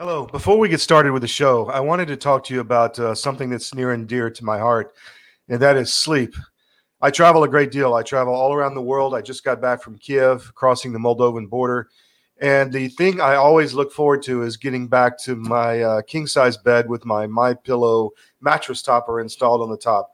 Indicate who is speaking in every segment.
Speaker 1: Hello. Before we get started with the show, I wanted to talk to you about uh, something that's near and dear to my heart, and that is sleep. I travel a great deal. I travel all around the world. I just got back from Kiev, crossing the Moldovan border. And the thing I always look forward to is getting back to my uh, king size bed with my my pillow mattress topper installed on the top.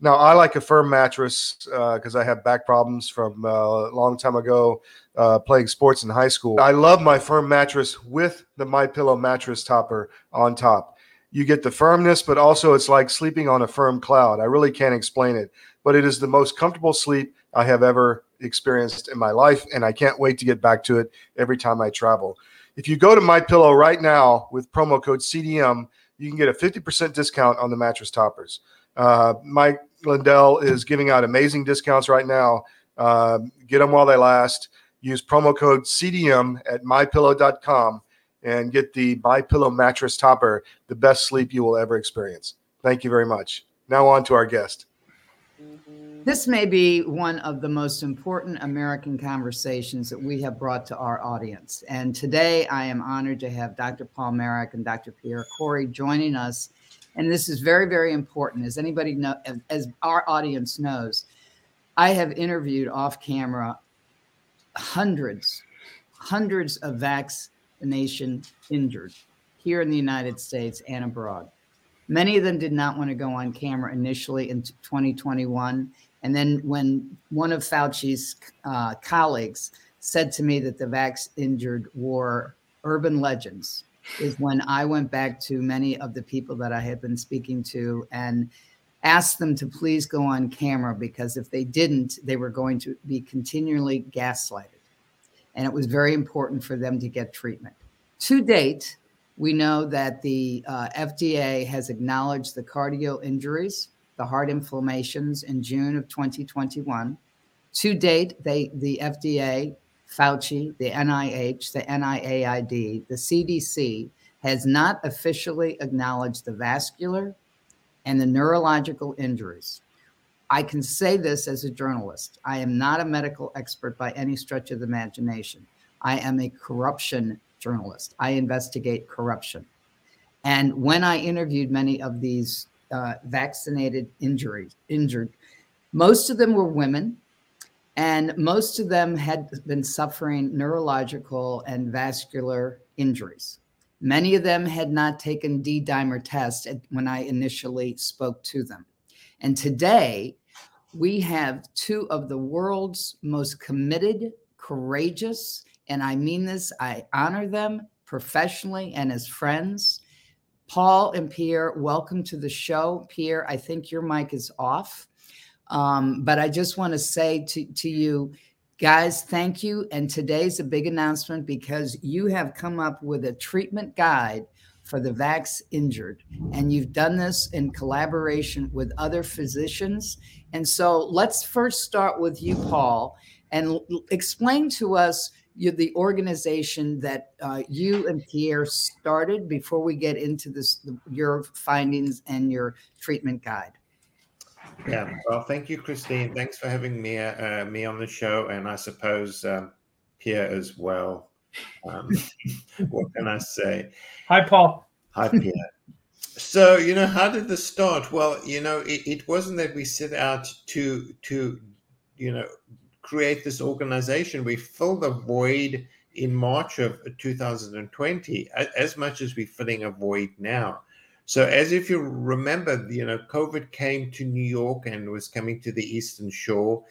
Speaker 1: Now I like a firm mattress because uh, I have back problems from uh, a long time ago uh, playing sports in high school. I love my firm mattress with the my pillow mattress topper on top. You get the firmness, but also it's like sleeping on a firm cloud. I really can't explain it, but it is the most comfortable sleep I have ever experienced in my life, and I can't wait to get back to it every time I travel. If you go to my pillow right now with promo code CDM, you can get a 50% discount on the mattress toppers. Uh, Mike Lindell is giving out amazing discounts right now. Uh, get them while they last. Use promo code CDM at mypillow.com and get the My Pillow mattress topper, the best sleep you will ever experience. Thank you very much. Now on to our guest.
Speaker 2: This may be one of the most important American conversations that we have brought to our audience. And today I am honored to have Dr. Paul Marik and Dr. Pierre Kory joining us and this is very very important as anybody know as our audience knows i have interviewed off camera hundreds hundreds of vaccination injured here in the united states and abroad. Many of them did not want to go on camera initially in 2021 and then when one of fauci's uh, colleagues said to me that the vax injured were urban legends is when I went back to many of the people that I had been speaking to and asked them to please go on camera because if they didn't, they were going to be continually gaslighted. And it was very important for them to get treatment. To date, we know that the uh, FDA has acknowledged the cardio injuries, the heart inflammations in June of 2021. To date, they, the FDA Fauci, the NIH, the NIAID, the CDC has not officially acknowledged the vascular and the neurological injuries. I can say this as a journalist. I am not a medical expert by any stretch of the imagination. I am a corruption journalist. I investigate corruption. And when I interviewed many of these uh, vaccinated injuries, injured, most of them were women and most of them had been suffering neurological and vascular injuries. Many of them had not taken D dimer test when I initially spoke to them. And today, we have two of the world's most committed, courageous, and I mean this, I honor them professionally and as friends. Paul and Pierre, welcome to the show. Pierre, I think your mic is off. Um, but I just want to say to, to you, guys, thank you. And today's a big announcement because you have come up with a treatment guide for the vax injured. And you've done this in collaboration with other physicians. And so let's first start with you, Paul, and explain to us you, the organization that uh, you and Pierre started before we get into this, your findings and your treatment guide.
Speaker 3: Yeah, well, thank you, Christine. Thanks for having me uh, me on the show, and I suppose um, Pierre as well. Um, what can I say?
Speaker 4: Hi, Paul.
Speaker 3: Hi, Pierre. so, you know, how did this start? Well, you know, it, it wasn't that we set out to to you know create this organization. We filled a void in March of 2020, as much as we're filling a void now. So, as if you remember, you know, COVID came to New York and was coming to the Eastern Shore,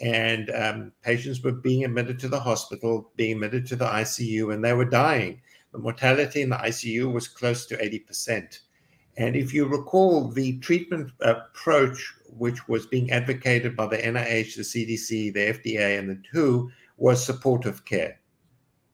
Speaker 3: and um, patients were being admitted to the hospital, being admitted to the ICU, and they were dying. The mortality in the ICU was close to 80%. And if you recall, the treatment approach, which was being advocated by the NIH, the CDC, the FDA, and the WHO, was supportive care.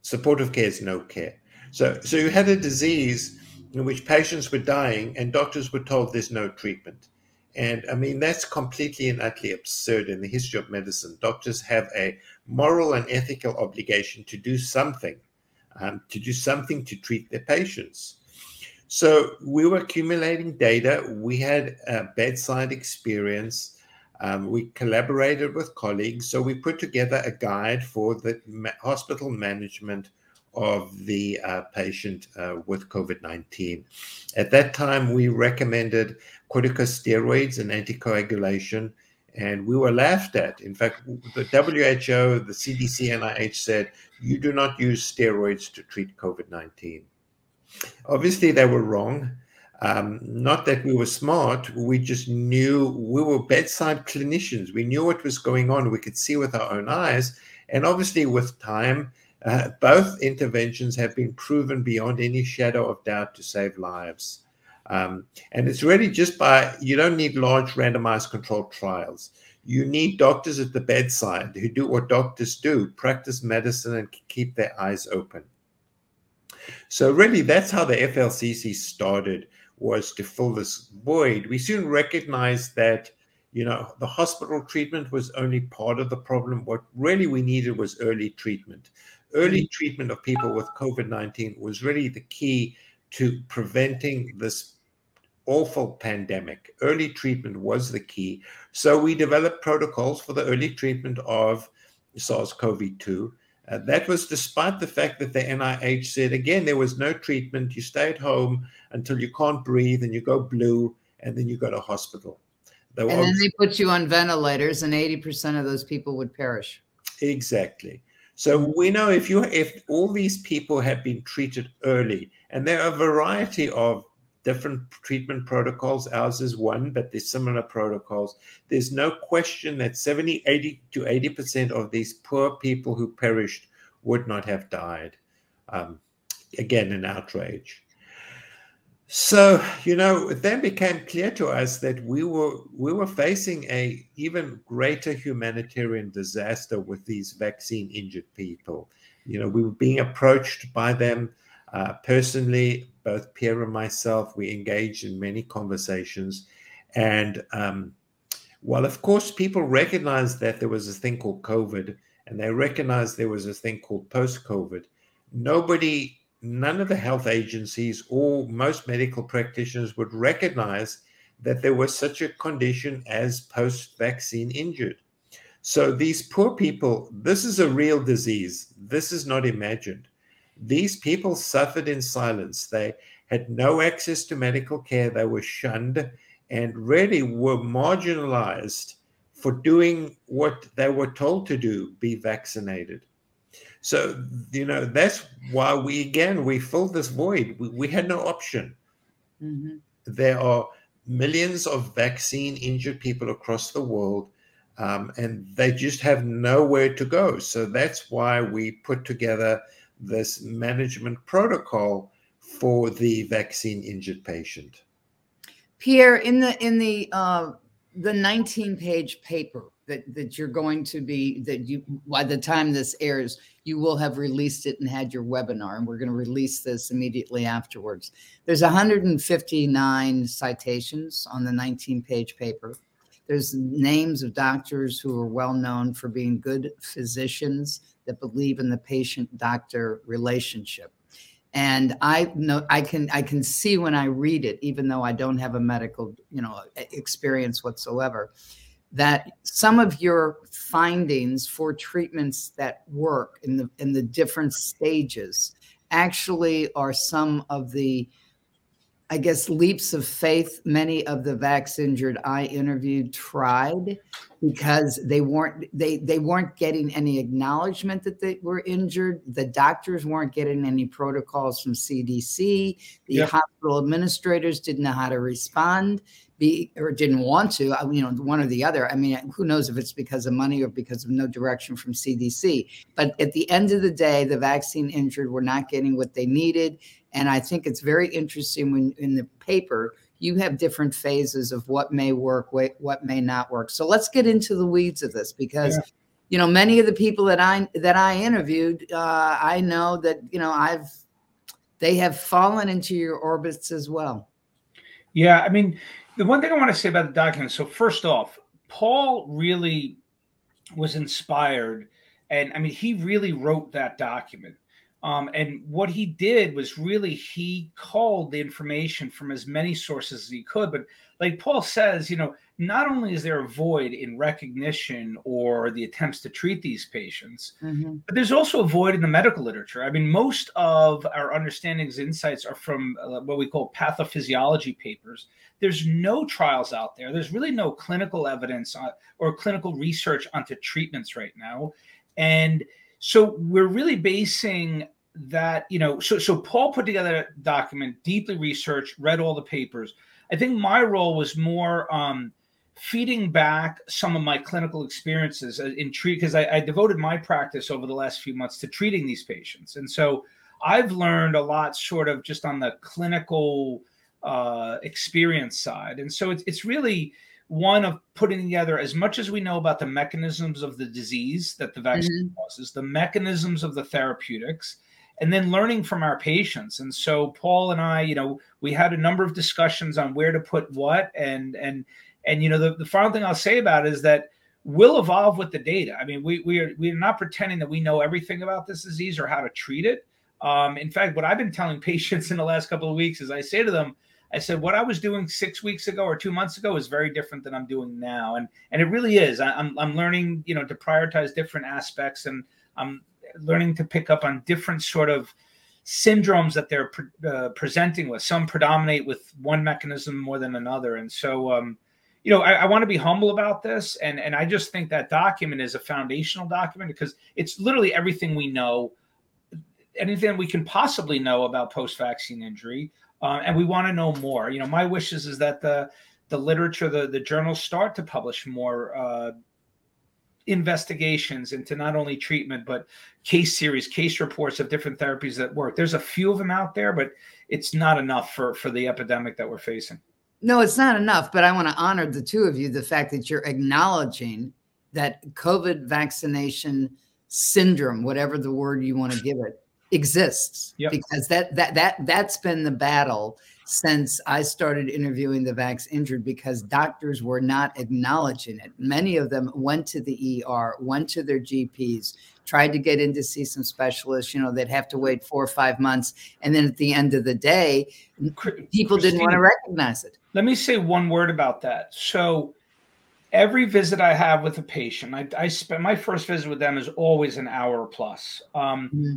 Speaker 3: Supportive care is no care. So, so you had a disease in which patients were dying and doctors were told there's no treatment. And I mean, that's completely and utterly absurd in the history of medicine. Doctors have a moral and ethical obligation to do something, um, to do something to treat their patients. So we were accumulating data. We had a bedside experience. Um, we collaborated with colleagues. So we put together a guide for the hospital management of the uh, patient uh, with COVID 19. At that time, we recommended corticosteroids and anticoagulation, and we were laughed at. In fact, the WHO, the CDC, NIH said, you do not use steroids to treat COVID 19. Obviously, they were wrong. Um, not that we were smart, we just knew we were bedside clinicians. We knew what was going on. We could see with our own eyes. And obviously, with time, uh, both interventions have been proven beyond any shadow of doubt to save lives. Um, and it's really just by, you don't need large randomized controlled trials. You need doctors at the bedside who do what doctors do practice medicine and keep their eyes open. So, really, that's how the FLCCC started was to fill this void. We soon recognized that you know the hospital treatment was only part of the problem what really we needed was early treatment early treatment of people with covid-19 was really the key to preventing this awful pandemic early treatment was the key so we developed protocols for the early treatment of sars-cov-2 uh, that was despite the fact that the NIH said, again, there was no treatment. You stay at home until you can't breathe and you go blue, and then you go to hospital.
Speaker 2: and then they put you on ventilators, and 80% of those people would perish.
Speaker 3: Exactly. So we know if you if all these people have been treated early, and there are a variety of different treatment protocols. Ours is one, but there's similar protocols. There's no question that 70, 80 to 80% of these poor people who perished would not have died. Um, again, an outrage. So, you know, it then became clear to us that we were we were facing a even greater humanitarian disaster with these vaccine injured people. You know, we were being approached by them uh, personally, both Pierre and myself, we engaged in many conversations. And um, while, of course, people recognized that there was a thing called COVID and they recognized there was a thing called post COVID, nobody, none of the health agencies or most medical practitioners would recognize that there was such a condition as post vaccine injured. So these poor people, this is a real disease. This is not imagined. These people suffered in silence. They had no access to medical care. They were shunned and really were marginalized for doing what they were told to do be vaccinated. So, you know, that's why we again we filled this void. We, we had no option. Mm-hmm. There are millions of vaccine injured people across the world, um, and they just have nowhere to go. So that's why we put together this management protocol for the vaccine injured patient.
Speaker 2: Pierre, in the in the uh, the 19 page paper that that you're going to be that you by the time this airs you will have released it and had your webinar and we're going to release this immediately afterwards. There's 159 citations on the 19 page paper. There's names of doctors who are well known for being good physicians that believe in the patient doctor relationship. And i know i can i can see when i read it even though i don't have a medical you know experience whatsoever that some of your findings for treatments that work in the in the different stages actually are some of the I guess, leaps of faith many of the vax injured I interviewed tried because they weren't they they weren't getting any acknowledgement that they were injured. The doctors weren't getting any protocols from CDC. The yep. hospital administrators didn't know how to respond be or didn't want to you know one or the other i mean who knows if it's because of money or because of no direction from cdc but at the end of the day the vaccine injured were not getting what they needed and I think it's very interesting when in the paper you have different phases of what may work, what may not work. So let's get into the weeds of this because. Yeah. You know, many of the people that I that I interviewed, uh, I know that you know I've they have fallen into your orbits as well.
Speaker 4: Yeah, I mean, the one thing I want to say about the document. So first off, Paul really was inspired, and I mean, he really wrote that document Um, and what he did was really he called the information from as many sources as he could. But like Paul says, you know, not only is there a void in recognition or the attempts to treat these patients, mm-hmm. but there's also a void in the medical literature. I mean, most of our understandings, insights are from uh, what we call pathophysiology papers. There's no trials out there. There's really no clinical evidence on, or clinical research onto treatments right now. And so we're really basing that, you know, so so Paul put together a document, deeply researched, read all the papers. I think my role was more um, feeding back some of my clinical experiences uh, in treat because I, I, devoted my practice over the last few months to treating these patients, and so I've learned a lot, sort of just on the clinical uh, experience side, and so it's it's really one of putting together as much as we know about the mechanisms of the disease that the vaccine mm-hmm. causes, the mechanisms of the therapeutics, and then learning from our patients. And so Paul and I, you know, we had a number of discussions on where to put what, and and and you know, the, the final thing I'll say about it is that we'll evolve with the data. I mean, we we are we are not pretending that we know everything about this disease or how to treat it. Um, in fact, what I've been telling patients in the last couple of weeks is I say to them, I said, what I was doing six weeks ago or two months ago is very different than I'm doing now. And, and it really is. I, I'm, I'm learning, you know, to prioritize different aspects and I'm learning to pick up on different sort of syndromes that they're pre- uh, presenting with. Some predominate with one mechanism more than another. And so, um, you know, I, I want to be humble about this. And, and I just think that document is a foundational document because it's literally everything we know, anything we can possibly know about post vaccine injury uh, and we want to know more. You know, my wishes is that the the literature, the the journals start to publish more uh, investigations into not only treatment but case series, case reports of different therapies that work. There's a few of them out there, but it's not enough for for the epidemic that we're facing.
Speaker 2: No, it's not enough. But I want to honor the two of you the fact that you're acknowledging that COVID vaccination syndrome, whatever the word you want to give it, exists yep. because that that that that's been the battle since I started interviewing the vax injured because doctors were not acknowledging it. Many of them went to the ER, went to their GPs, tried to get in to see some specialists. You know, they'd have to wait four or five months. And then at the end of the day, people didn't want to recognize it.
Speaker 4: Let me say one word about that. So, every visit I have with a patient, I, I spend my first visit with them is always an hour plus. Um, mm-hmm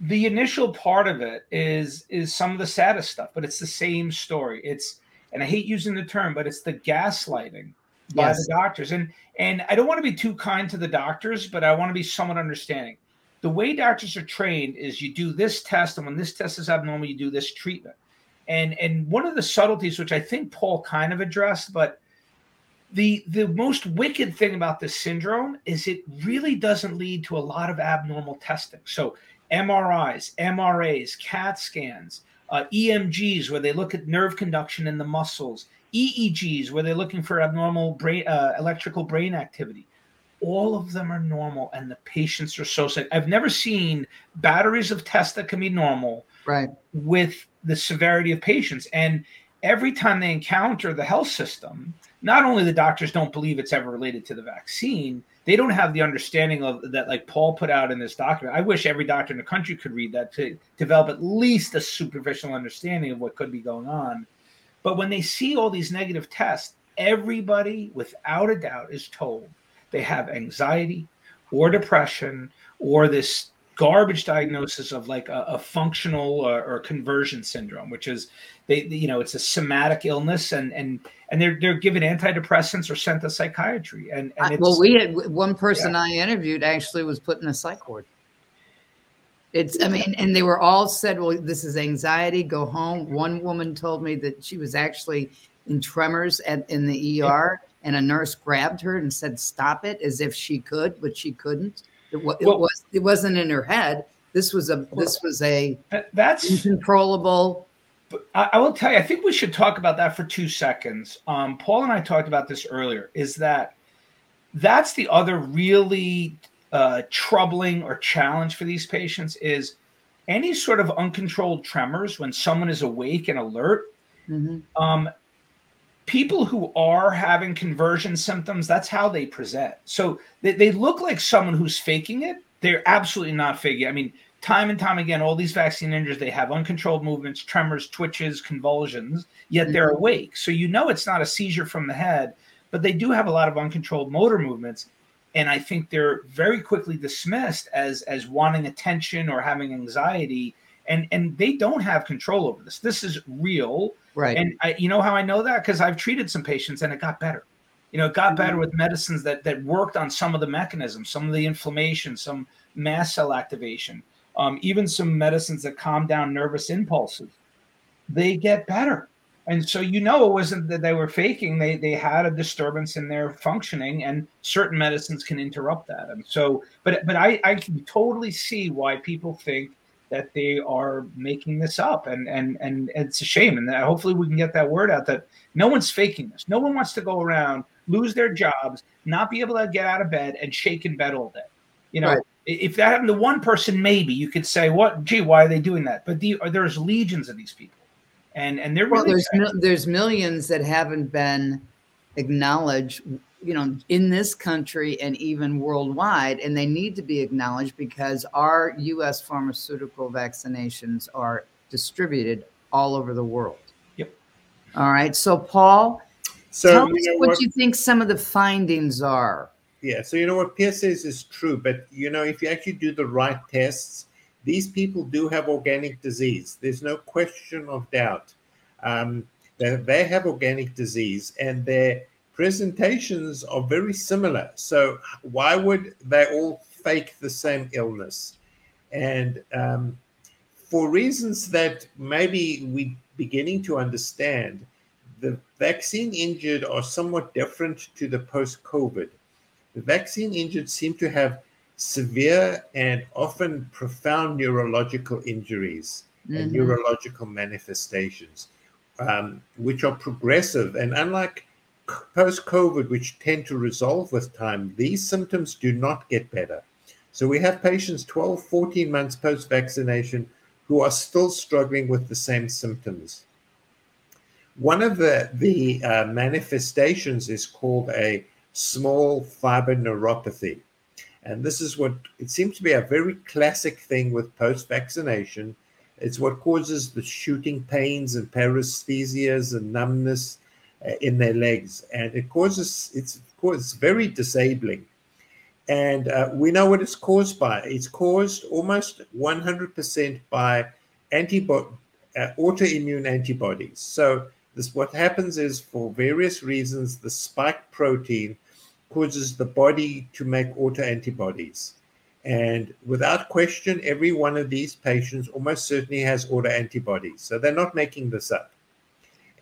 Speaker 4: the initial part of it is is some of the saddest stuff, but it's the same story. It's and I hate using the term, but it's the gaslighting by yes. the doctors. And and I don't want to be too kind to the doctors, but I want to be somewhat understanding. The way doctors are trained is you do this test, and when this test is abnormal, you do this treatment. And and one of the subtleties, which I think Paul kind of addressed, but the the most wicked thing about this syndrome is it really doesn't lead to a lot of abnormal testing. So MRIs, MRAs, CAT scans, uh, EMGs, where they look at nerve conduction in the muscles, EEGs, where they're looking for abnormal brain, uh, electrical brain activity. All of them are normal, and the patients are so sick. I've never seen batteries of tests that can be normal,
Speaker 2: right,
Speaker 4: with the severity of patients. And every time they encounter the health system, not only the doctors don't believe it's ever related to the vaccine, they don't have the understanding of that like paul put out in this document. I wish every doctor in the country could read that to develop at least a superficial understanding of what could be going on. But when they see all these negative tests everybody without a doubt is told they have anxiety or depression or this garbage diagnosis of like a, a functional or, or, conversion syndrome, which is they, you know, it's a somatic illness, and and and they're they're given antidepressants or sent to psychiatry. And, and
Speaker 2: well, we had one person yeah. I interviewed actually was put in a psych ward. It's, I mean, and they were all said, well, this is anxiety, go home. One woman told me that she was actually in tremors at, in the ER, and a nurse grabbed her and said, stop it, as if she could, but she couldn't. It, it well, was it wasn't in her head. This was a this was a
Speaker 4: that's
Speaker 2: uncontrollable.
Speaker 4: I, I, will tell you. I think we should talk about that for two seconds. Um, Paul and I talked about this earlier. Is that that's the other really uh, troubling or challenge for these patients is any sort of uncontrolled tremors when someone is awake and alert. Mm-hmm. Um, people who are having conversion symptoms, that's how they present. So they, they look like someone who's faking it. They're absolutely not faking. It. I mean, time and time again, all these vaccine injuries, they have uncontrolled movements, tremors, twitches, convulsions, yet they're
Speaker 2: Mm-hmm.
Speaker 4: awake. So you know it's not a seizure from the head, but they do have a lot of uncontrolled motor movements. And I think they're very quickly dismissed as as wanting attention or having anxiety. And and they don't have control over this. This is real.
Speaker 2: Right.
Speaker 4: And I, you know how I know that? Because I've treated some patients and it got better. You know, it got better with medicines that that worked on some of the mechanisms, some of the inflammation, some mast cell activation, um, even some medicines that calm down nervous impulses. They get better. And so you know it wasn't that they were faking. They they had a disturbance in their functioning, and certain medicines can interrupt that. And so, but but I I can totally see why people think that they are making this up and and and it's a shame and hopefully we can get that word out that no one's faking this no one wants to go around lose their jobs not be able to get out of bed and shake in bed all day you know
Speaker 2: Right.
Speaker 4: if that happened to one person maybe you could say what gee why are they doing that but the, there's legions of these people and and they're
Speaker 2: Well,
Speaker 4: really
Speaker 2: there's mil- there's millions that haven't been acknowledged, you know, in this country and even worldwide, and they need to be acknowledged because our U.S. pharmaceutical vaccinations are distributed all over the world.
Speaker 4: Yep.
Speaker 2: All right. So, Paul,
Speaker 3: So
Speaker 2: tell
Speaker 3: you
Speaker 2: us
Speaker 3: know
Speaker 2: what,
Speaker 3: what?
Speaker 2: you think some of the findings are.
Speaker 3: Yeah, so you know what Pierre says is true, but you know, if you actually do the right tests, these people do have organic disease. There's no question of doubt. Um, they, they have organic disease and their presentations are very similar. So, why would they all fake the same illness? And um, for reasons that maybe we're beginning to understand, the vaccine injured are somewhat different to the post COVID. The vaccine injured seem to have severe and often profound neurological injuries and
Speaker 2: Mhm.
Speaker 3: neurological manifestations, um, which are progressive. And unlike post COVID, which tend to resolve with time, these symptoms do not get better. So we have patients 12, 14 months post vaccination who are still struggling with the same symptoms. One of the, the uh, manifestations is called a small fiber neuropathy. And this is what it seems to be a very classic thing with post vaccination. It's what causes the shooting pains and paresthesias and numbness uh, in their legs. And it causes, it's, it's very disabling. And uh, we know what it's caused by. It's caused almost 100% by antibody, uh, autoimmune antibodies. So this what happens is for various reasons the spike protein causes the body to make autoantibodies and without question every one of these patients almost certainly has autoantibodies so they're not making this up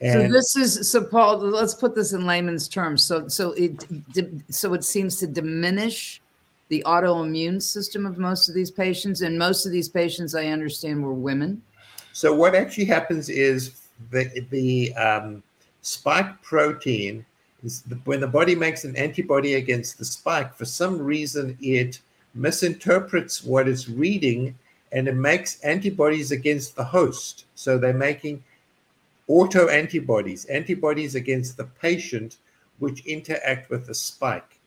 Speaker 2: So this is so Paul. Let's put this in layman's terms. So so it so it seems to diminish the autoimmune system of most of these patients, and most of these patients, I understand, were women.
Speaker 3: so what actually happens is the the um, spike protein when the body makes an antibody against the spike for some reason it misinterprets what it's reading and it makes antibodies against the host. So they're making auto antibodies antibodies against the patient which interact with the spike.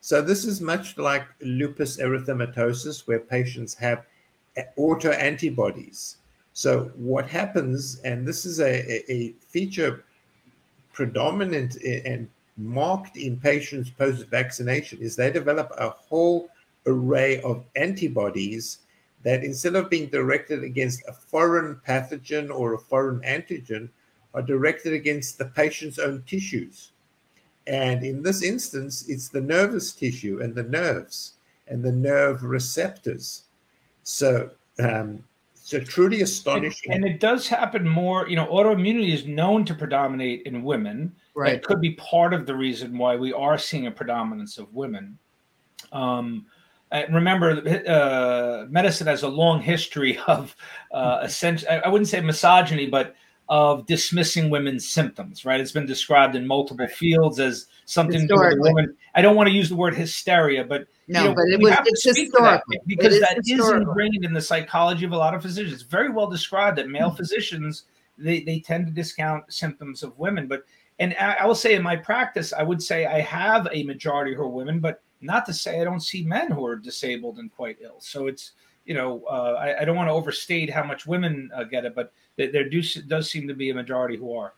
Speaker 3: So this is much like lupus erythematosus where patients have auto antibodies so what happens, and this is a, a feature predominant and marked in patients post-vaccination, is they develop a whole array of antibodies that instead of being directed against a foreign pathogen or a foreign antigen, are directed against the patient's own tissues. And in this instance, it's the nervous tissue and the nerves and the nerve receptors. So um, so truly astonishing.
Speaker 4: And, and, it does happen more. You know, autoimmunity is known to predominate in women.
Speaker 2: Right.
Speaker 4: It could be part of the reason why we are seeing a predominance of women. Um, and remember, uh, medicine has a long history of uh, essentially, I wouldn't say misogyny, but of dismissing women's symptoms, right? It's been described in multiple fields as something to do with a woman. I don't want to use the word hysteria, but
Speaker 2: no,
Speaker 4: you know,
Speaker 2: but it was it's historical
Speaker 4: that because is that historical. is ingrained in the psychology of a lot of physicians. It's very well described that male mm-hmm. physicians they, they tend to discount symptoms of women. But and I, I will say in my practice, I would say I have a majority who are women, but not to say I don't see men who are disabled and quite ill. So it's you know, uh, I, I, don't want to overstate how much women uh, get it, but there, there do, does seem to be a majority who are.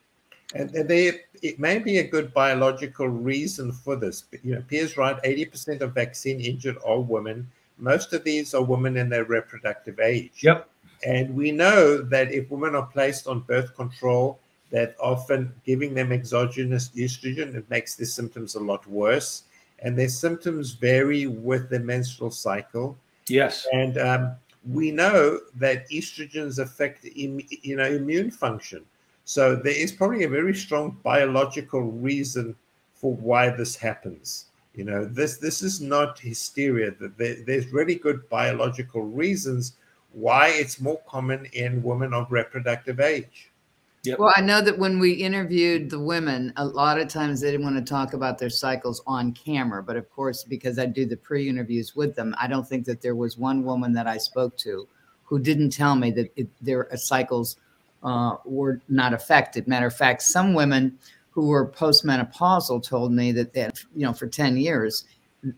Speaker 3: And they, it may be a good biological reason for this. You know, Pierre's right. Eighty percent of vaccine injured are women. Most of these are women in their reproductive age.
Speaker 4: Yep.
Speaker 3: And we know that if women are placed on birth control, that often giving them exogenous estrogen, it makes their symptoms a lot worse. And their symptoms vary with the menstrual cycle.
Speaker 4: Yes.
Speaker 3: And um, we know that estrogens affect Im- you know immune function. So there is probably a very strong biological reason for why this happens. You know, this this is not hysteria. There, there's really good biological reasons why it's more common in women of reproductive age.
Speaker 2: Yep. Well, I know that when we interviewed the women, a lot of times they didn't want to talk about their cycles on camera. But of course, because I do the pre interviews with them, I don't think that there was one woman that I spoke to who didn't tell me that it, their cycles uh, were not affected. Matter of fact, some women who were postmenopausal told me that, they had, you know, for 10 years,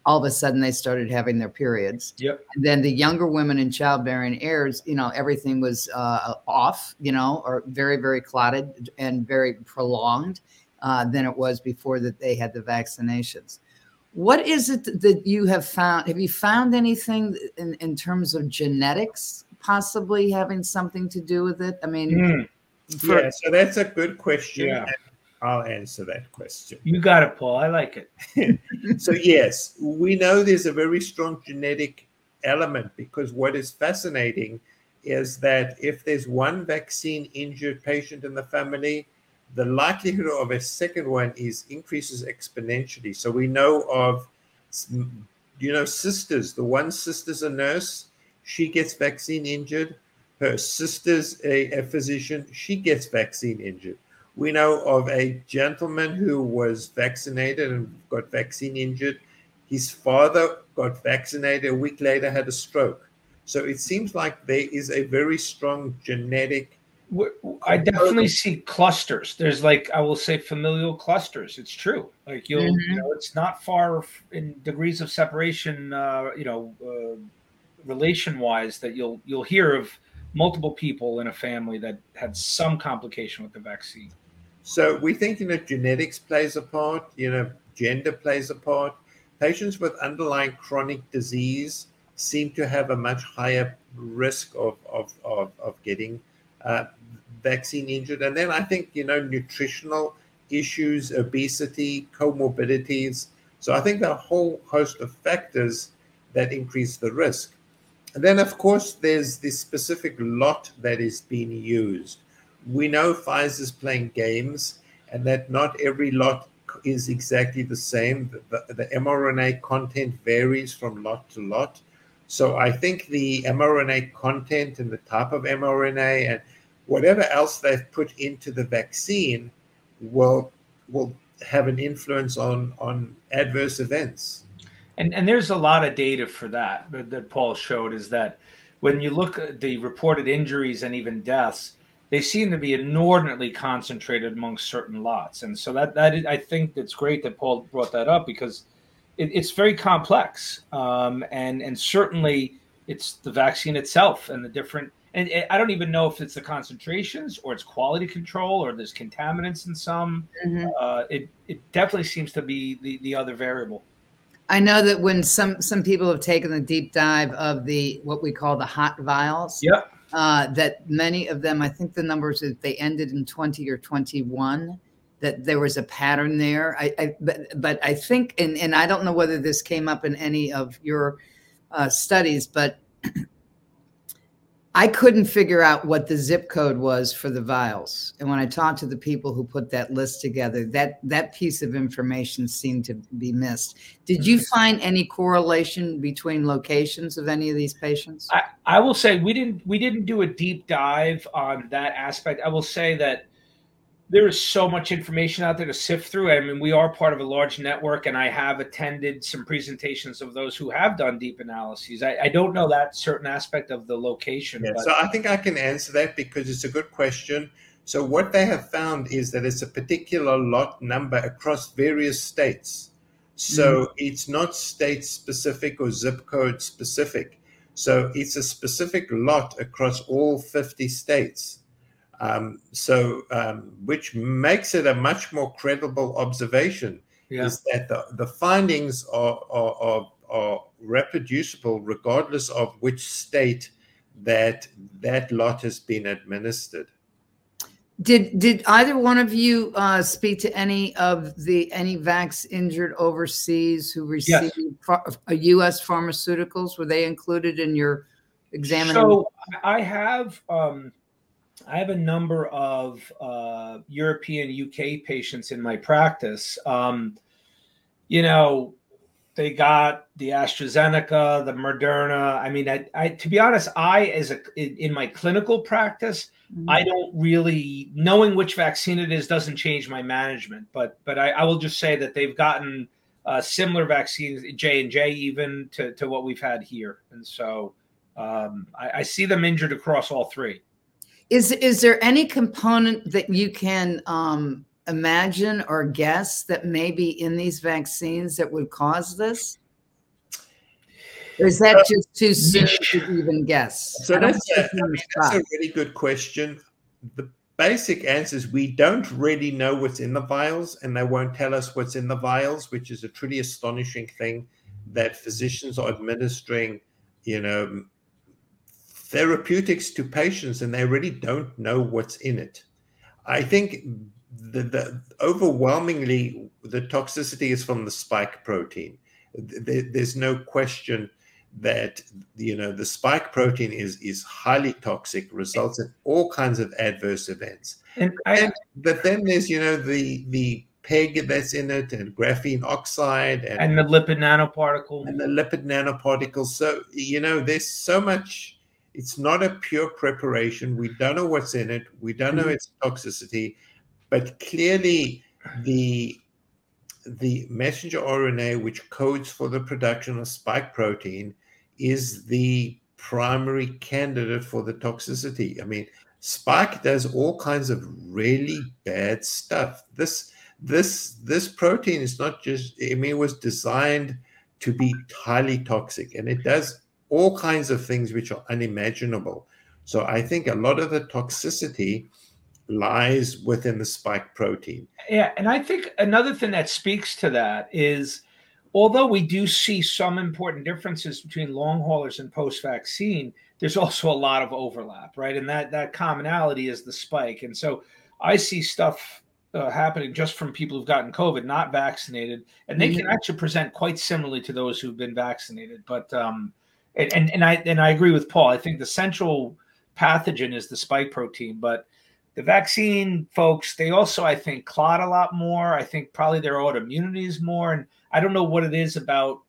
Speaker 2: all of a sudden they started having their periods.
Speaker 4: Yep.
Speaker 2: And then the younger women in childbearing heirs, you know, everything was uh, off, you know, or very, very clotted and very prolonged uh, than it was before that they had the vaccinations. What is it that you have found? Have you found anything in, in terms of genetics possibly having something to do with it? I mean,
Speaker 3: mm. for, yeah, so that's a good question. Yeah. I'll answer that question.
Speaker 4: You got it, Paul. I like
Speaker 3: it. so, yes, we know there's a very strong genetic element because what is fascinating is that if there's one vaccine injured patient in the family, the likelihood of a second one is increases exponentially. So we know of, you know, sisters. The one sister's a nurse, she gets vaccine injured. Her sister's a, a physician, she gets vaccine injured we know of a gentleman who was vaccinated and got vaccine injured. His father got vaccinated a week later, had a stroke. So it seems like there is a very strong genetic.
Speaker 4: I definitely see clusters. There's like I will say familial clusters. It's true. Like you'll, mm-hmm. you know, it's not far in degrees of separation. Uh, you know, uh, relation wise, that you'll you'll hear of multiple people in a family that had some complication with the vaccine.
Speaker 3: So we think, you know, genetics plays a part, you know, gender plays a part. Patients with underlying chronic disease seem to have a much higher risk of, of, of, of getting uh, vaccine injured. And then I think, you know, nutritional issues, obesity, comorbidities. So I think there are a whole host of factors that increase the risk. Then, of course, there's the specific lot that is being used we know Pfizer's playing games and that not every lot is exactly the same. The, the, the, mRNA content varies from lot to lot. So I think the mRNA content and the type of mRNA and whatever else they've put into the vaccine will will have an influence on on adverse events.
Speaker 4: And and there's a lot of data for that that Paul showed is that when you look at the reported injuries and even deaths, they seem to be inordinately concentrated amongst certain lots. And so that that I think it's great that Paul brought that up because it, it's very complex. Um, and and certainly it's the vaccine itself and the different and I don't even know if it's the concentrations or it's quality control or there's contaminants in some. Mm-hmm. Uh, it it definitely seems to be the the other variable.
Speaker 2: I know that when some some people have taken the deep dive of the what we call the hot vials.
Speaker 4: Yep
Speaker 2: uh, that many of them, I think the numbers that they ended in 20 or 21, that there was a pattern there. I, I but, but I think, and, and I don't know whether this came up in any of your uh, studies, but I couldn't figure out what the zip code was for the vials. And when I talked to the people who put that list together, that that piece of information seemed to be missed. Did you mm-hmm. find any correlation between locations of any of these patients?
Speaker 4: I, I will say we didn't we didn't do a deep dive on that aspect. I will say that there is so much information out there to sift through. I mean, we are part of a large network, and I have attended some presentations of those who have done deep analyses. I, I don't know that certain aspect of the location.
Speaker 3: Yeah, but- so I think I can answer that because it's a good question. So what they have found is that it's a particular lot number across various states. So mm-hmm. it's not state specific or zip code specific. So it's a specific lot across all 50 states. Um, so, um, which makes it a much more credible observation yeah. is that the, the findings are, are, are, are reproducible regardless of which state that that lot has been administered.
Speaker 2: Did did either one of you uh, speak to any of the any vax injured overseas who received yes. U.S. pharmaceuticals? Were they included in your examination?
Speaker 4: So I have um, I have a number of uh, European UK patients in my practice. Um, you know, they got the AstraZeneca, the Moderna. I mean, I, I to be honest, I as a in, in my clinical practice, mm-hmm. I don't really knowing which vaccine it is doesn't change my management. But but I, I will just say that they've gotten uh, similar vaccines, J and J, even to to what we've had here, and so um, I, I see them injured across all three.
Speaker 2: Is is there any component that you can um, imagine or guess that may be in these vaccines that would cause this? Or is that uh, just too soon to even guess?
Speaker 3: So that's a, I mean, that's a really good question. The basic answer is we don't really know what's in the vials, and they won't tell us what's in the vials, which is a truly astonishing thing that physicians are administering, you know, therapeutics to patients, and they really don't know what's in it. I think the, the, overwhelmingly the toxicity is from the spike protein. There, there's no question that you know the spike protein is is highly toxic, results in all kinds of adverse events. And, I, and but then there's you know the the PEG that's in it and graphene oxide and,
Speaker 4: and the lipid nanoparticle
Speaker 3: and the lipid nanoparticles. So you know there's so much. It's not a pure preparation. We don't know what's in it. We don't know mm-hmm. its toxicity but clearly, the the messenger RNA, which codes for the production of spike protein, is the primary candidate for the toxicity. I mean, spike does all kinds of really bad stuff. This this this protein is not just I mean, it was designed to be highly toxic, and it does all kinds of things which are unimaginable. So I think a lot of the toxicity lies within the spike protein.
Speaker 4: Yeah, and I think another thing that speaks to that is although we do see some important differences between long haulers and post vaccine, there's also a lot of overlap, right? And that that commonality is the spike. And so I see stuff uh, happening just from people who've gotten COVID, not vaccinated, and they mm-hmm. can actually present quite similarly to those who've been vaccinated. But um, and, and and I and I agree with Paul. I think the central pathogen is the spike protein, but the vaccine folks, they also, I think, clot a lot more. I think probably their autoimmunity is more. And I don't know what it is about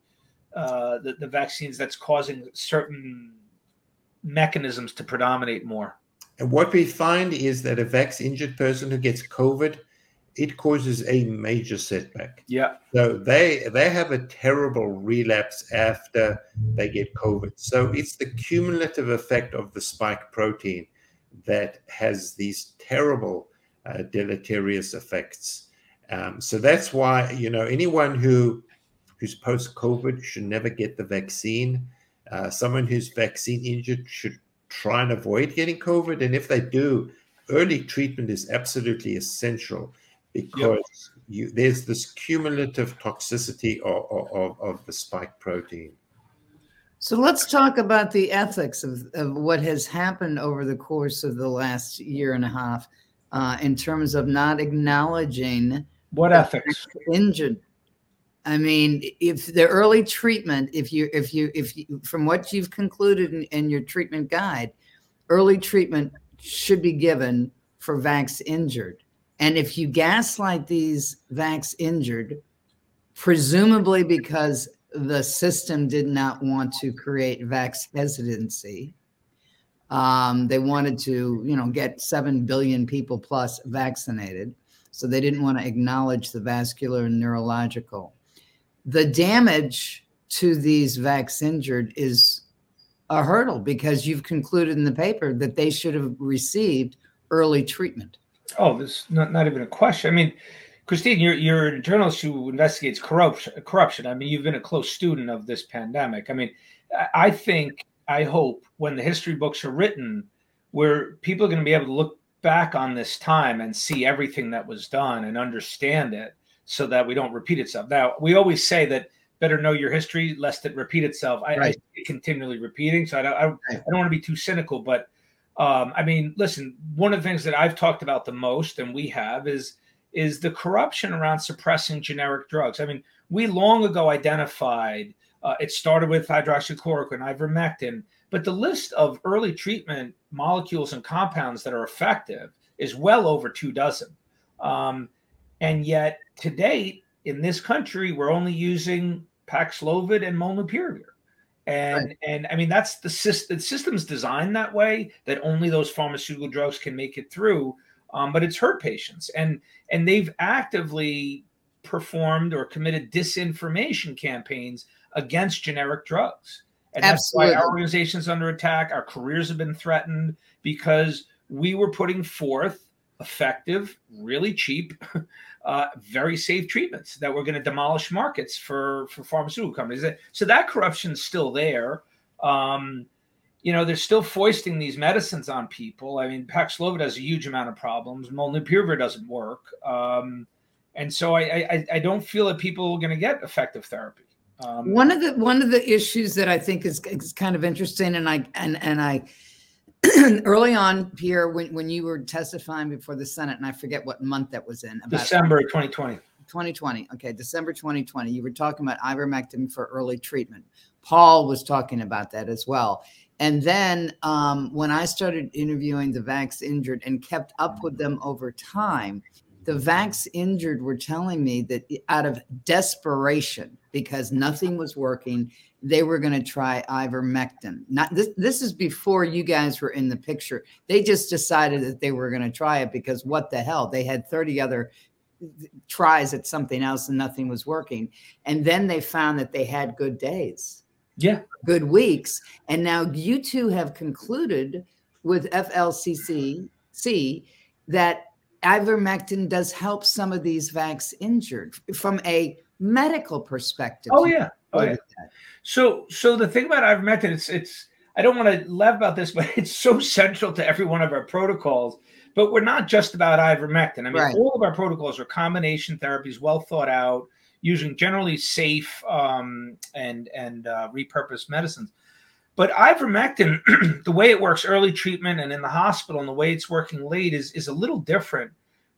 Speaker 4: uh, the, the vaccines that's causing certain mechanisms to predominate more.
Speaker 3: And what we find is that a vax injured person who gets COVID, it causes a major setback.
Speaker 4: Yeah.
Speaker 3: So they they have a terrible relapse after they get COVID. So it's the cumulative effect of the spike protein that has these terrible uh, deleterious effects. Um, so that's why you know anyone who who's post COVID should never get the vaccine. Uh, someone who's vaccine injured should try and avoid getting COVID, and if they do, early treatment is absolutely essential because yep. you, there's this cumulative toxicity of, of, of the spike protein.
Speaker 2: So let's talk about the ethics of, of what has happened over the course of the last year and a half uh, in terms of not acknowledging
Speaker 4: what ethics
Speaker 2: injured. I mean, if the early treatment, if you, if you, if you, from what you've concluded in, in your treatment guide, early treatment should be given for vax injured. And if you gaslight these vax injured, presumably because the system did not want to create vax hesitancy. Um, they wanted to, you know, get 7 billion people plus vaccinated. So they didn't want to acknowledge the vascular and neurological. The damage to these vax injured is a hurdle because you've concluded in the paper that they should have received early treatment.
Speaker 4: Oh, this not, not even a question. I mean, Christine, you're you're a journalist who investigates corruption. Corruption. I mean, you've been a close student of this pandemic. I mean, I think I hope when the history books are written, where people are going to be able to look back on this time and see everything that was done and understand it so that we don't repeat itself. Now, we always say that better know your history lest it repeat itself. I, right. I continually repeating, so I don't, I. I don't want to be too cynical, but um, I mean, listen, one of the things that I've talked about the most, and we have, is is the corruption around suppressing generic drugs. I mean, we long ago identified. Uh, it started with hydroxychloroquine, ivermectin, but the list of early treatment molecules and compounds that are effective is well over two dozen. Um, and yet, to date, in this country, we're only using Paxlovid and Molnupiravir. And right. and I mean that's the system. The system's designed that way that only those pharmaceutical drugs can make it through. Um, but it's hurt patients, and and they've actively performed or committed disinformation campaigns against generic drugs. And Absolutely. that's why our organization's under attack. Our careers have been threatened because we were putting forth effective, really cheap, uh, very safe treatments that were going to demolish markets for for pharmaceutical companies. So that corruption's still there. Um, you know, they're still foisting these medicines on people. I mean, Paxlovid has a huge amount of problems. Molnupiravir doesn't work, um, and so I, I I don't feel that people are going to get effective therapy.
Speaker 2: Um, one of the one of the issues that I think is, is kind of interesting, and I and and I early on, Pierre, when when you were testifying before the Senate, and I forget what month that was in.
Speaker 4: About December 2020.
Speaker 2: 2020. Okay, December 2020. You were talking about ivermectin for early treatment. Paul was talking about that as well. And then um, when I started interviewing the vax injured and kept up with them over time, the vax injured were telling me that out of desperation, because nothing was working, they were going to try ivermectin. Not this. This is before you guys were in the picture. They just decided that they were going to try it because what the hell? They had thirty other tries at something else and nothing was working, and then they found that they had good days.
Speaker 4: Yeah,
Speaker 2: good weeks, and now you two have concluded with FLCCC that ivermectin does help some of these vax injured from a medical perspective.
Speaker 4: Oh yeah. Oh yeah. So so the thing about ivermectin, it's it's I don't want to laugh about this, but it's so central to every one of our protocols. But we're not just about ivermectin. I mean, right. all of our protocols are combination therapies, well thought out, using generally safe um, and and uh, repurposed medicines. But ivermectin, the way it works early treatment and in the hospital, and the way it's working late is is a little different.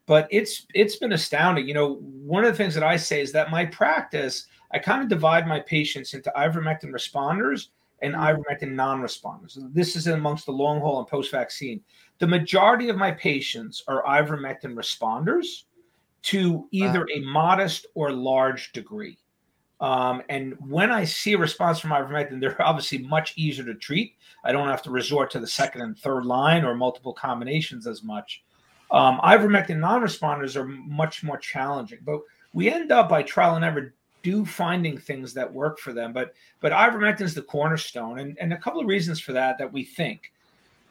Speaker 4: But it's it's been astounding. You know, one of the things that I say is that my practice, I kind of divide my patients into ivermectin responders and mm-hmm. ivermectin non-responders. This is amongst the long haul and post-vaccine. The majority of my patients are ivermectin responders to either wow. a modest or large degree. Um, and when I see a response from ivermectin, they're obviously much easier to treat. I don't have to resort to the second and third line or multiple combinations as much. Um, ivermectin non-responders are much more challenging, but we end up by trial and error do finding things that work for them. But but ivermectin is the cornerstone, and, and a couple of reasons for that that we think.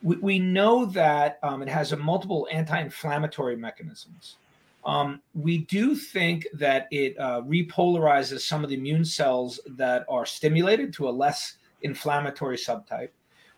Speaker 4: We, we know that um, it has a multiple anti-inflammatory mechanisms. Um, we do think that it uh, repolarizes some of the immune cells that are stimulated to a less inflammatory subtype.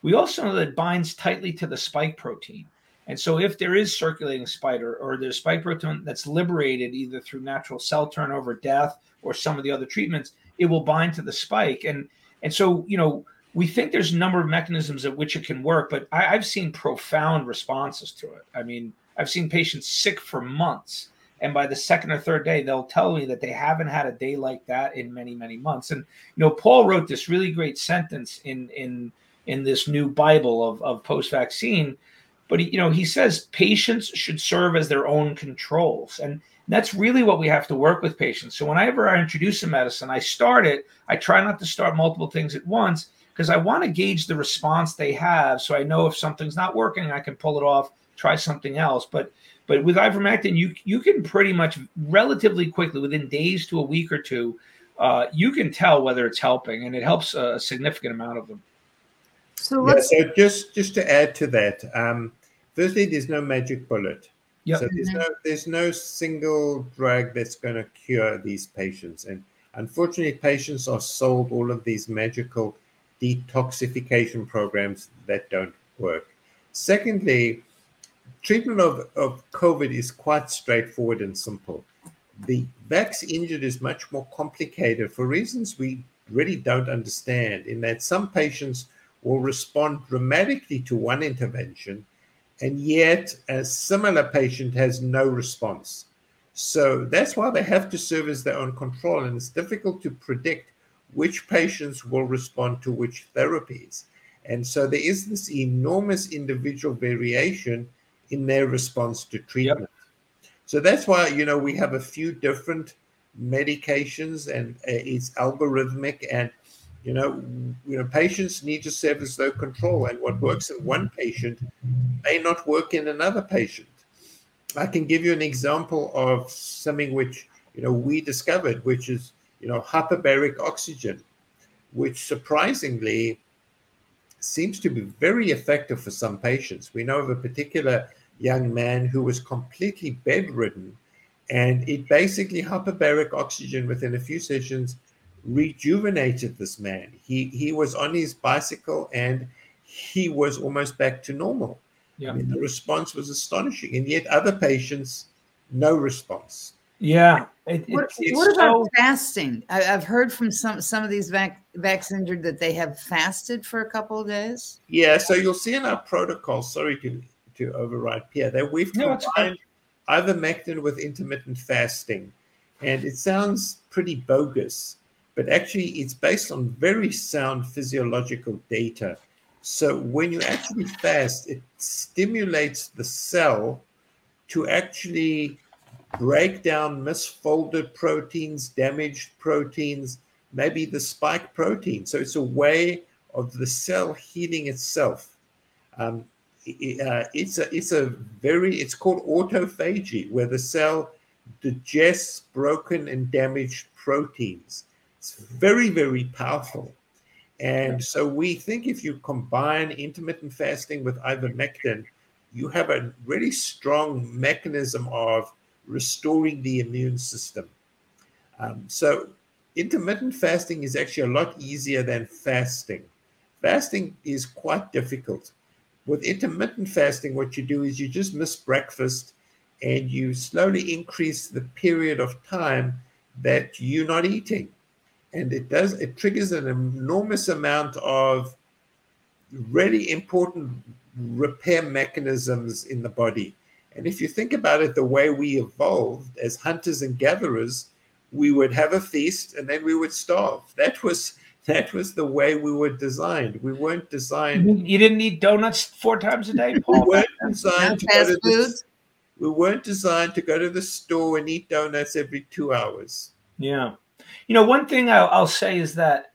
Speaker 4: We also know that it binds tightly to the spike protein. And so, if there is circulating spider or there's spike protein that's liberated either through natural cell turnover, death, or some of the other treatments, it will bind to the spike. And and so, you know, we think there's a number of mechanisms at which it can work, but I, I've seen profound responses to it. I mean, I've seen patients sick for months and by the second or third day they'll tell me that they haven't had a day like that in many many months. And you know paul wrote this really great sentence in in in this new bible of, of post-vaccine but he, you know he says patients should serve as their own controls. And that's really what we have to work with patients. So whenever i introduce a medicine i start it. I try not to start multiple things at once because i want to gauge the response they have so i know if something's not working i can pull it off try something else. But but with ivermectin, you you can pretty much relatively quickly, within days to a week or two, uh, you can tell whether it's helping, and it helps a significant amount of them.
Speaker 3: So, yeah, so just just to add to that, um, firstly, there's no magic bullet. Yep. So there's no there's no single drug that's going to cure these patients, and unfortunately, patients are sold all of these magical detoxification programs that don't work. Secondly, treatment of, of COVID is quite straightforward and simple. The vax injured is much more complicated for reasons we really don't understand, in that some patients will respond dramatically to one intervention, and yet a similar patient has no response. So that's why they have to serve as their own control, and it's difficult to predict which patients will respond to which therapies. And so there is this enormous individual variation in their response to treatment. Yep. So that's why, you know, we have a few different medications and uh, it's algorithmic and you know you know patients need to serve as their control and what works in one patient may not work in another patient i can give you an example of something which you know we discovered which is you know hyperbaric oxygen which surprisingly seems to be very effective for some patients we know of a particular young man who was completely bedridden and it basically hyperbaric oxygen within a few sessions rejuvenated this man. He he was on his bicycle and he was almost back to normal. Yeah. I mean, the response was astonishing, and yet other patients, no response.
Speaker 4: Yeah.
Speaker 2: It, what, what about so... fasting? I, have heard from some some of these vac, vax injured that they have fasted for a couple of days.
Speaker 3: Yeah. So you'll see in our protocol. Sorry to to override Pierre that we've no, combined ivermectin with intermittent fasting. And it sounds pretty bogus, but actually it's based on very sound physiological data. So when you actually fast, it stimulates the cell to actually break down misfolded proteins, damaged proteins, maybe the spike protein. So it's a way of the cell healing itself. Um, uh, it's a it's a very it's called autophagy where the cell digests broken and damaged proteins. It's very very powerful, and so we think if you combine intermittent fasting with ivermectin, you have a really strong mechanism of restoring the immune system. Um, so intermittent fasting is actually a lot easier than fasting. Fasting is quite difficult with intermittent fasting, what you do is you just miss breakfast and you slowly increase the period of time that you're not eating. And it does, it triggers an enormous amount of really important repair mechanisms in the body. And if you think about it, the way we evolved as hunters and gatherers, we would have a feast and then we would starve. That was that was the way we were designed. We weren't designed.
Speaker 4: You didn't eat donuts four times a day,
Speaker 3: Paul. We weren't designed to go to the, We weren't designed to go to the store and eat donuts every two hours.
Speaker 4: Yeah, you know, one thing I'll, I'll say is that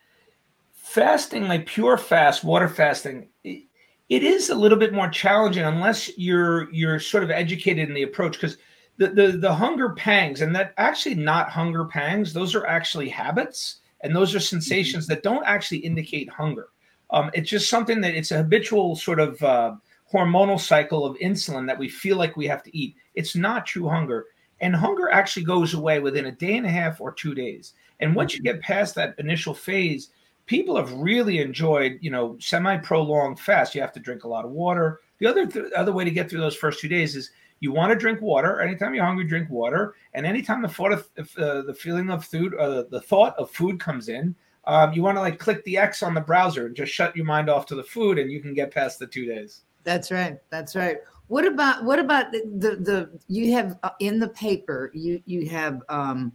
Speaker 4: fasting, like pure fast, water fasting, it, it is a little bit more challenging unless you're you're sort of educated in the approach because. The, the, the hunger pangs and that actually not hunger pangs those are actually habits and those are sensations that don't actually indicate hunger. Um, it's just something that it's a habitual sort of uh, hormonal cycle of insulin that we feel like we have to eat. It's not true hunger. And hunger actually goes away within a day and a half or two days. And once you get past that initial phase, people have really enjoyed, you know, semi-prolonged fast. You have to drink a lot of water. The other th- other way to get through those first two days is you want to drink water. Anytime you're hungry, drink water. And anytime the thought of uh, the feeling of food, uh, the thought of food comes in, um, you want to like click the X on the browser and just shut your mind off to the food, and you can get past the two days.
Speaker 2: That's right. That's right. What about what about the the, the you have uh, in the paper you you have um,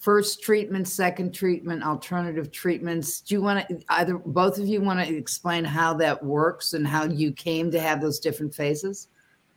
Speaker 2: first treatment, second treatment, alternative treatments. Do you want to either both of you want to explain how that works and how you came to have those different phases?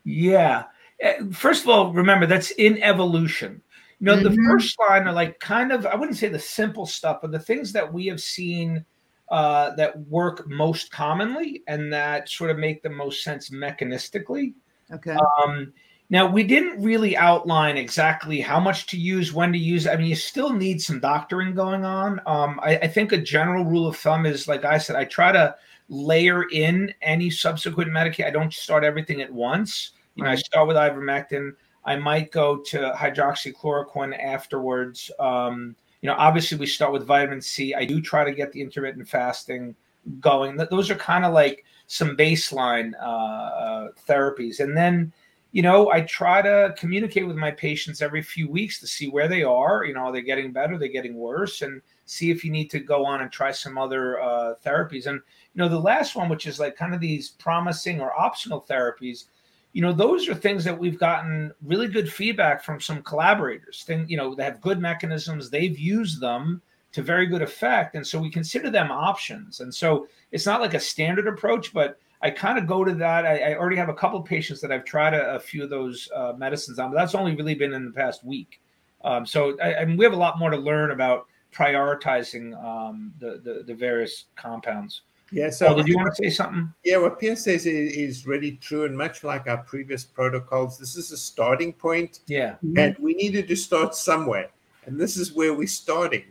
Speaker 4: Yeah. Eh, first of all, remember that's in evolution. You know, mm-hmm. the first line are like kind of, I wouldn't say the simple stuff, but the things that we have seen uh, that work most commonly and that sort of make the most sense mechanistically.
Speaker 2: Okay.
Speaker 4: Um, now, we didn't really outline exactly how much to use, when to use. I mean, you still need some doctoring going on. Um, I, I think a general rule of thumb is, like I said, I try to layer in any subsequent medication. I don't start everything at once. I start with ivermectin. I might go to hydroxychloroquine afterwards. Um, you know, obviously we start with vitamin C. I do try to get the intermittent fasting going. Those are kind of like some baseline uh, uh, therapies, and then you know I try to communicate with my patients every few weeks to see where they are. You know, are they getting better? Are they getting worse? And see if you need to go on and try some other uh, therapies. And you know, the last one, which is like kind of these promising or optional therapies you know those are things that we've gotten really good feedback from some collaborators. Thing you know they have good mechanisms they've used them to very good effect and so we consider them options. And so it's not like a standard approach but i kind of go to that. I, I already have a couple patients that i've tried a, a few of those uh, medicines on but that's only really been in the past week. Um, so I, I mean, we have a lot more to learn about prioritizing um, the, the the various compounds
Speaker 3: yeah. So,
Speaker 4: oh, did you want to say something?
Speaker 3: Yeah, what Pierre says is, is really true, and much like our previous protocols, this is a starting point.
Speaker 4: Yeah.
Speaker 3: And we needed to start somewhere, and this is where we're starting.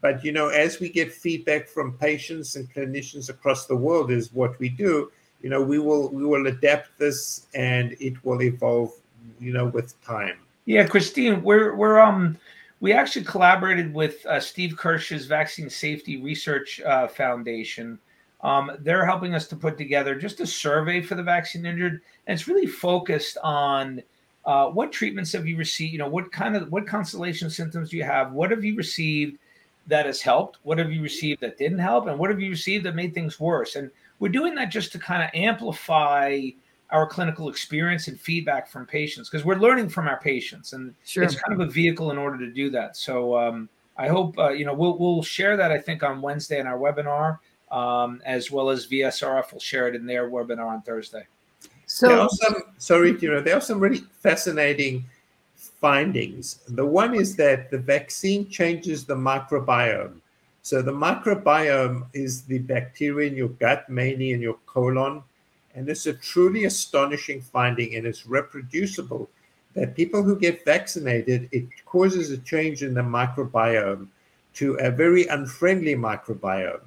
Speaker 3: But you know, as we get feedback from patients and clinicians across the world, is what we do. You know, we will we will adapt this, and it will evolve. You know, with time.
Speaker 4: Yeah, Christine, we're we're um we actually collaborated with uh, Steve Kirsch's Vaccine Safety Research uh, Foundation um, they're helping us to put together just a survey for the vaccine injured, and it's really focused on uh, what treatments have you received. You know, what kind of what constellation symptoms do you have? What have you received that has helped? What have you received that didn't help? And what have you received that made things worse? And we're doing that just to kind of amplify our clinical experience and feedback from patients because we're learning from our patients, and sure. it's kind of a vehicle in order to do that. So um, I hope uh, you know we'll we'll share that I think on Wednesday in our webinar um, as well as VSRF will share it in their webinar on Thursday.
Speaker 3: So, there are some, sorry, you know, there are some really fascinating findings. The one is that the vaccine changes the microbiome. So the microbiome is the bacteria in your gut, mainly in your colon. And it's a truly astonishing finding, and it's reproducible that people who get vaccinated, it causes a change in the microbiome to a very unfriendly microbiome.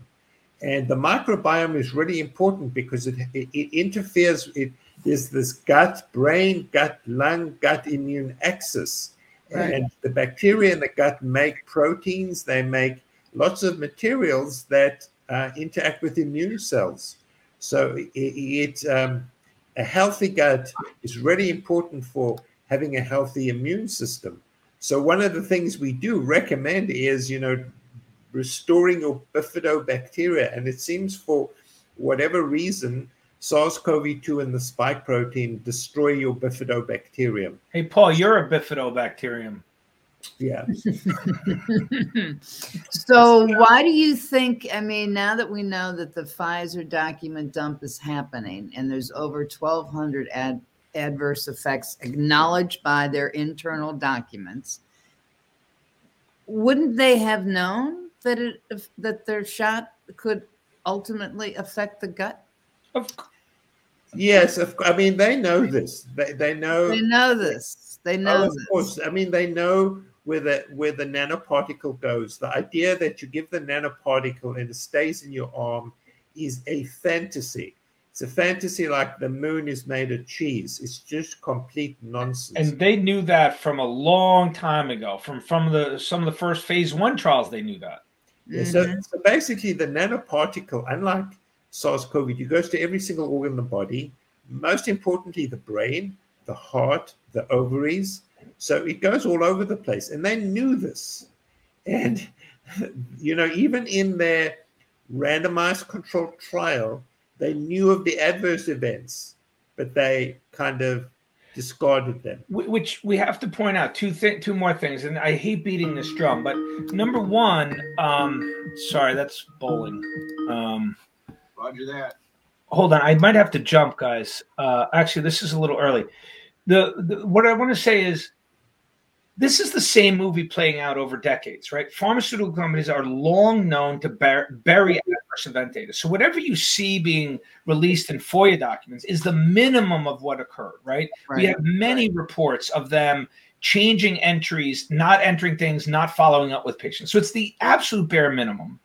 Speaker 3: And the microbiome is really important because it, it, it interferes. It is this gut, brain, gut, lung, gut immune axis. Right. And the bacteria in the gut make proteins, they make lots of materials that uh, interact with immune cells. So it, it um, a healthy gut is really important for having a healthy immune system. So one of the things we do recommend is, you know, restoring your bifidobacteria. And it seems for whatever reason, SARS-CoV-2 and the spike protein destroy your bifidobacterium.
Speaker 4: Hey, Paul, you're a bifidobacterium.
Speaker 3: Yeah.
Speaker 2: so why do you think, I mean, now that we know that the Pfizer document dump is happening and there's over 1,200 ad, adverse effects acknowledged by their internal documents, wouldn't they have known that it that their shot could ultimately affect the gut?
Speaker 3: Yes, of, I mean they know this. They, they know.
Speaker 2: They know this. They oh, know. Oh, of
Speaker 3: this. course, I mean they know where the where the nanoparticle goes. The idea that you give the nanoparticle and it stays in your arm is a fantasy. It's a fantasy like the moon is made of cheese. It's just complete nonsense.
Speaker 4: And they knew that from a long time ago. From from the some of the first phase one trials, they knew that.
Speaker 3: Yeah, so, mm-hmm. so basically, the nanoparticle, unlike SARS CoV 2, goes to every single organ in the body, most importantly, the brain, the heart, the ovaries. So it goes all over the place. And they knew this. And, you know, even in their randomized controlled trial, they knew of the adverse events, but they kind of discarded them.
Speaker 4: Which we have to point out two th- two more things, and I hate beating this drum, but number one, um, sorry, that's bowling. Um,
Speaker 5: Roger that.
Speaker 4: Hold on, I might have to jump, guys. Uh, actually, this is a little early. The, the what I want to say is this is the same movie playing out over decades, right? Pharmaceutical companies are long known to bury event data. So whatever you see being released in FOIA documents is the minimum of what occurred, right? right. We have many reports of them changing entries, not entering things, not following up with patients. So it's the absolute bare minimum.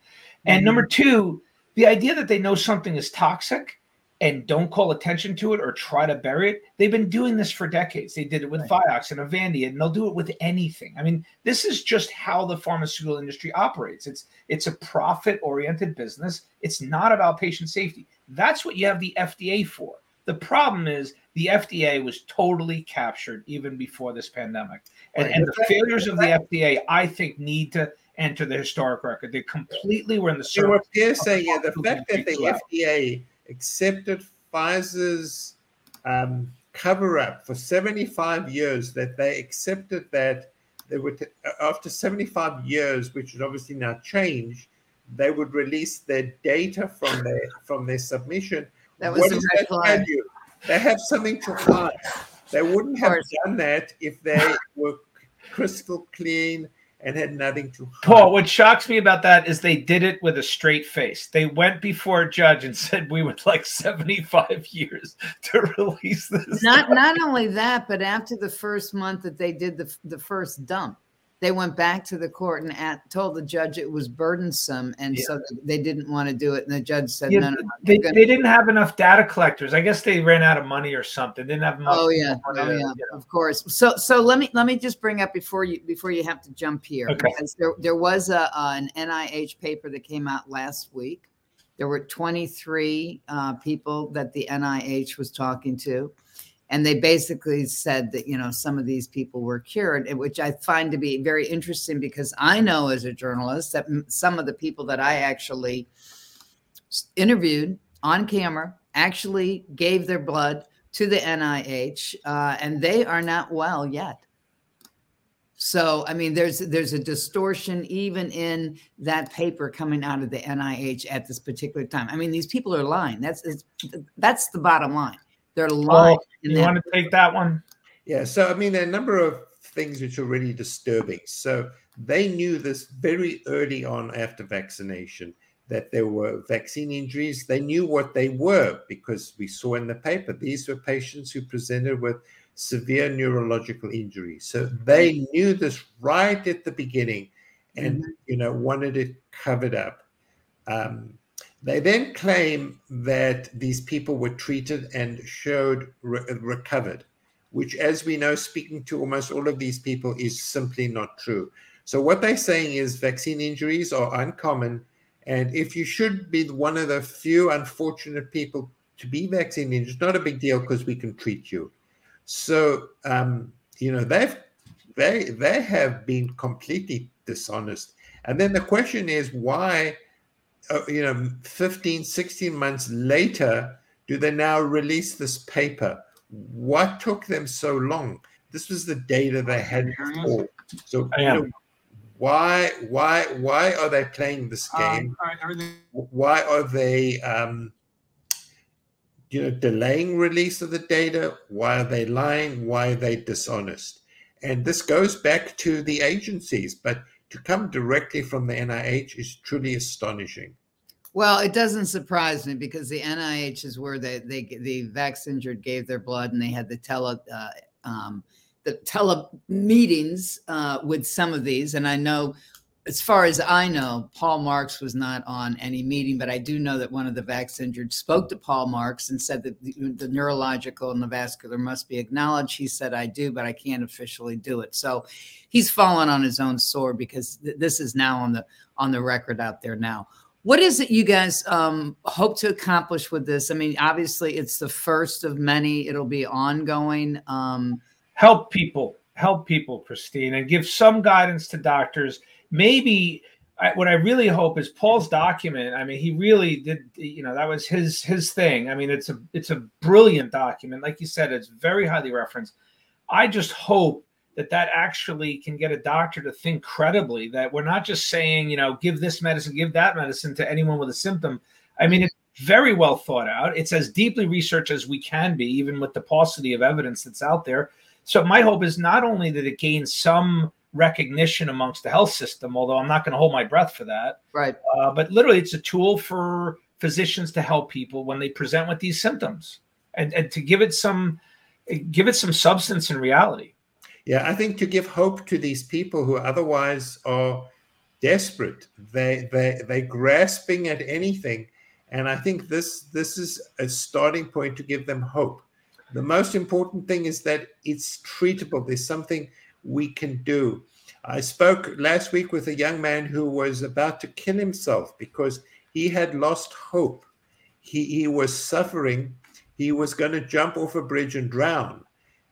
Speaker 4: And mm-hmm. number two, the idea that they know something is toxic and don't call attention to it or try to bury it. They've been doing this for decades. They did it with right. Vioxx and Avandia, and they'll do it with anything. I mean, this is just how the pharmaceutical industry operates. It's it's a profit-oriented business. It's not about patient safety. That's what you have the FDA for. The problem is the FDA was totally captured even before this pandemic. And, right. and the failures of the FDA, I think, need to enter the historic record. They completely were in the.
Speaker 3: You were saying, yeah, the fact that the FDA accepted Pfizer's um, cover up for 75 years, that they accepted that they would, after 75 years, which would obviously now change, they would release their data from their from their submission.
Speaker 2: That was what does that tell you?
Speaker 3: They have something to hide. They wouldn't have done that if they were crystal clean and had nothing to hide.
Speaker 4: Paul, what shocks me about that is they did it with a straight face. They went before a judge and said we would like 75 years to release this.
Speaker 2: Not not only that, but after the first month that they did the the first dump, they went back to the court and at, told the judge it was burdensome, and yeah. so they didn't want to do it. And the judge said, yeah, "No, no, no
Speaker 4: they, gonna- they didn't have enough data collectors. I guess they ran out of money or something. they Didn't have
Speaker 2: enough. Oh yeah, oh, yeah, of course. So so let me let me just bring up before you before you have to jump here okay. because there there was a uh, an NIH paper that came out last week. There were 23 uh, people that the NIH was talking to and they basically said that you know some of these people were cured which i find to be very interesting because i know as a journalist that some of the people that i actually interviewed on camera actually gave their blood to the nih uh, and they are not well yet. So i mean there's there's a distortion even in that paper coming out of the nih at this particular time. I mean these people are lying. That's that's the bottom line they're lying. Oh,
Speaker 4: you want to take that one?
Speaker 3: Yeah. So, I mean, there are a number of things which are really disturbing. So, they knew this very early on after vaccination that there were vaccine injuries. They knew what they were because we saw in the paper these were patients who presented with severe neurological injuries. So mm-hmm. they knew this right at the beginning and mm-hmm. you know wanted it covered up. Um, they then claim that these people were treated and showed re- recovered, which, as we know, speaking to almost all of these people, is simply not true. So, what they're saying is vaccine injuries are uncommon. And if you should be one of the few unfortunate people to be vaccine injured, not a big deal because we can treat you. So, um, you know, they've they they have been completely dishonest. And then the question is why you know 15 16 months later do they now release this paper? What took them so long? This was the data they had before so you know, why why why are they playing this um, game? um, why are they um, you know delaying release of the data? Why are they lying? Why are they dishonest? And this goes back to the agencies but to come directly from the NIH is truly astonishing.
Speaker 2: Well, it doesn't surprise me because the NIH is where they, they the vax injured gave their blood and they had the tele uh, um, the tele meetings uh, with some of these. And I know, as far as I know, Paul Marks was not on any meeting, but I do know that one of the vax injured spoke to Paul Marks and said that the, the neurological and the vascular must be acknowledged. He said, "I do, but I can't officially do it." So he's fallen on his own sword because th- this is now on the on the record out there now. What is it you guys um, hope to accomplish with this? I mean, obviously, it's the first of many. It'll be ongoing. Um,
Speaker 4: help people, help people, Christine, and give some guidance to doctors. Maybe I, what I really hope is Paul's document. I mean, he really did. You know, that was his his thing. I mean, it's a it's a brilliant document. Like you said, it's very highly referenced. I just hope that that actually can get a doctor to think credibly that we're not just saying, you know, give this medicine, give that medicine to anyone with a symptom. I mean, it's very well thought out. It's as deeply researched as we can be, even with the paucity of evidence that's out there. So my hope is not only that it gains some recognition amongst the health system, although I'm not going to hold my breath for that.
Speaker 2: Right.
Speaker 4: Uh, but literally, it's a tool for physicians to help people when they present with these symptoms, and, and to give it some give it some substance and reality.
Speaker 3: Yeah, I think to give hope to these people who otherwise are desperate, they they they're grasping at anything, And I think this this is a starting point to give them hope. The most important thing is that it's treatable. There's something we can do. I spoke last week with a young man who was about to kill himself because he had lost hope. He, he was suffering. He was going to jump off a bridge and drown.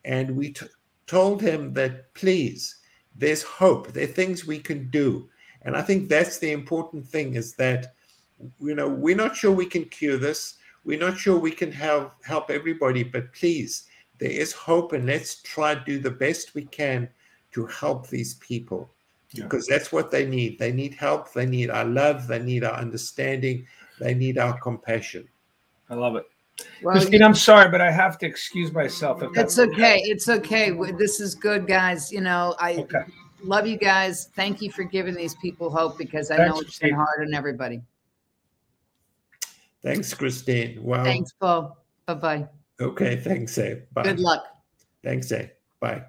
Speaker 3: And we t- told him that, please, there's hope. There are things we can do. And I think that's the important thing is that, you know, we're not sure we can cure this. We're not sure we can help help everybody, but please, there is hope, and let's try to do the best we can to help these people
Speaker 4: Yeah.
Speaker 3: because that's what they need. They need help. They need our love. They need our understanding. They need our compassion.
Speaker 4: I love it.
Speaker 2: Well,
Speaker 4: Christine, I'm sorry, but I have to excuse myself. If
Speaker 2: it's
Speaker 4: that's
Speaker 2: okay. It's okay. This is good, guys. You know, I
Speaker 4: Okay.
Speaker 2: love you guys. Thank you for giving these people hope because I
Speaker 4: Thanks,
Speaker 2: know it's been hard on everybody.
Speaker 3: Thanks, Christine. Wow.
Speaker 2: Thanks, Paul. Bye bye.
Speaker 3: Okay. Thanks, eh. Bye.
Speaker 2: Good luck.
Speaker 3: Thanks, eh. Bye.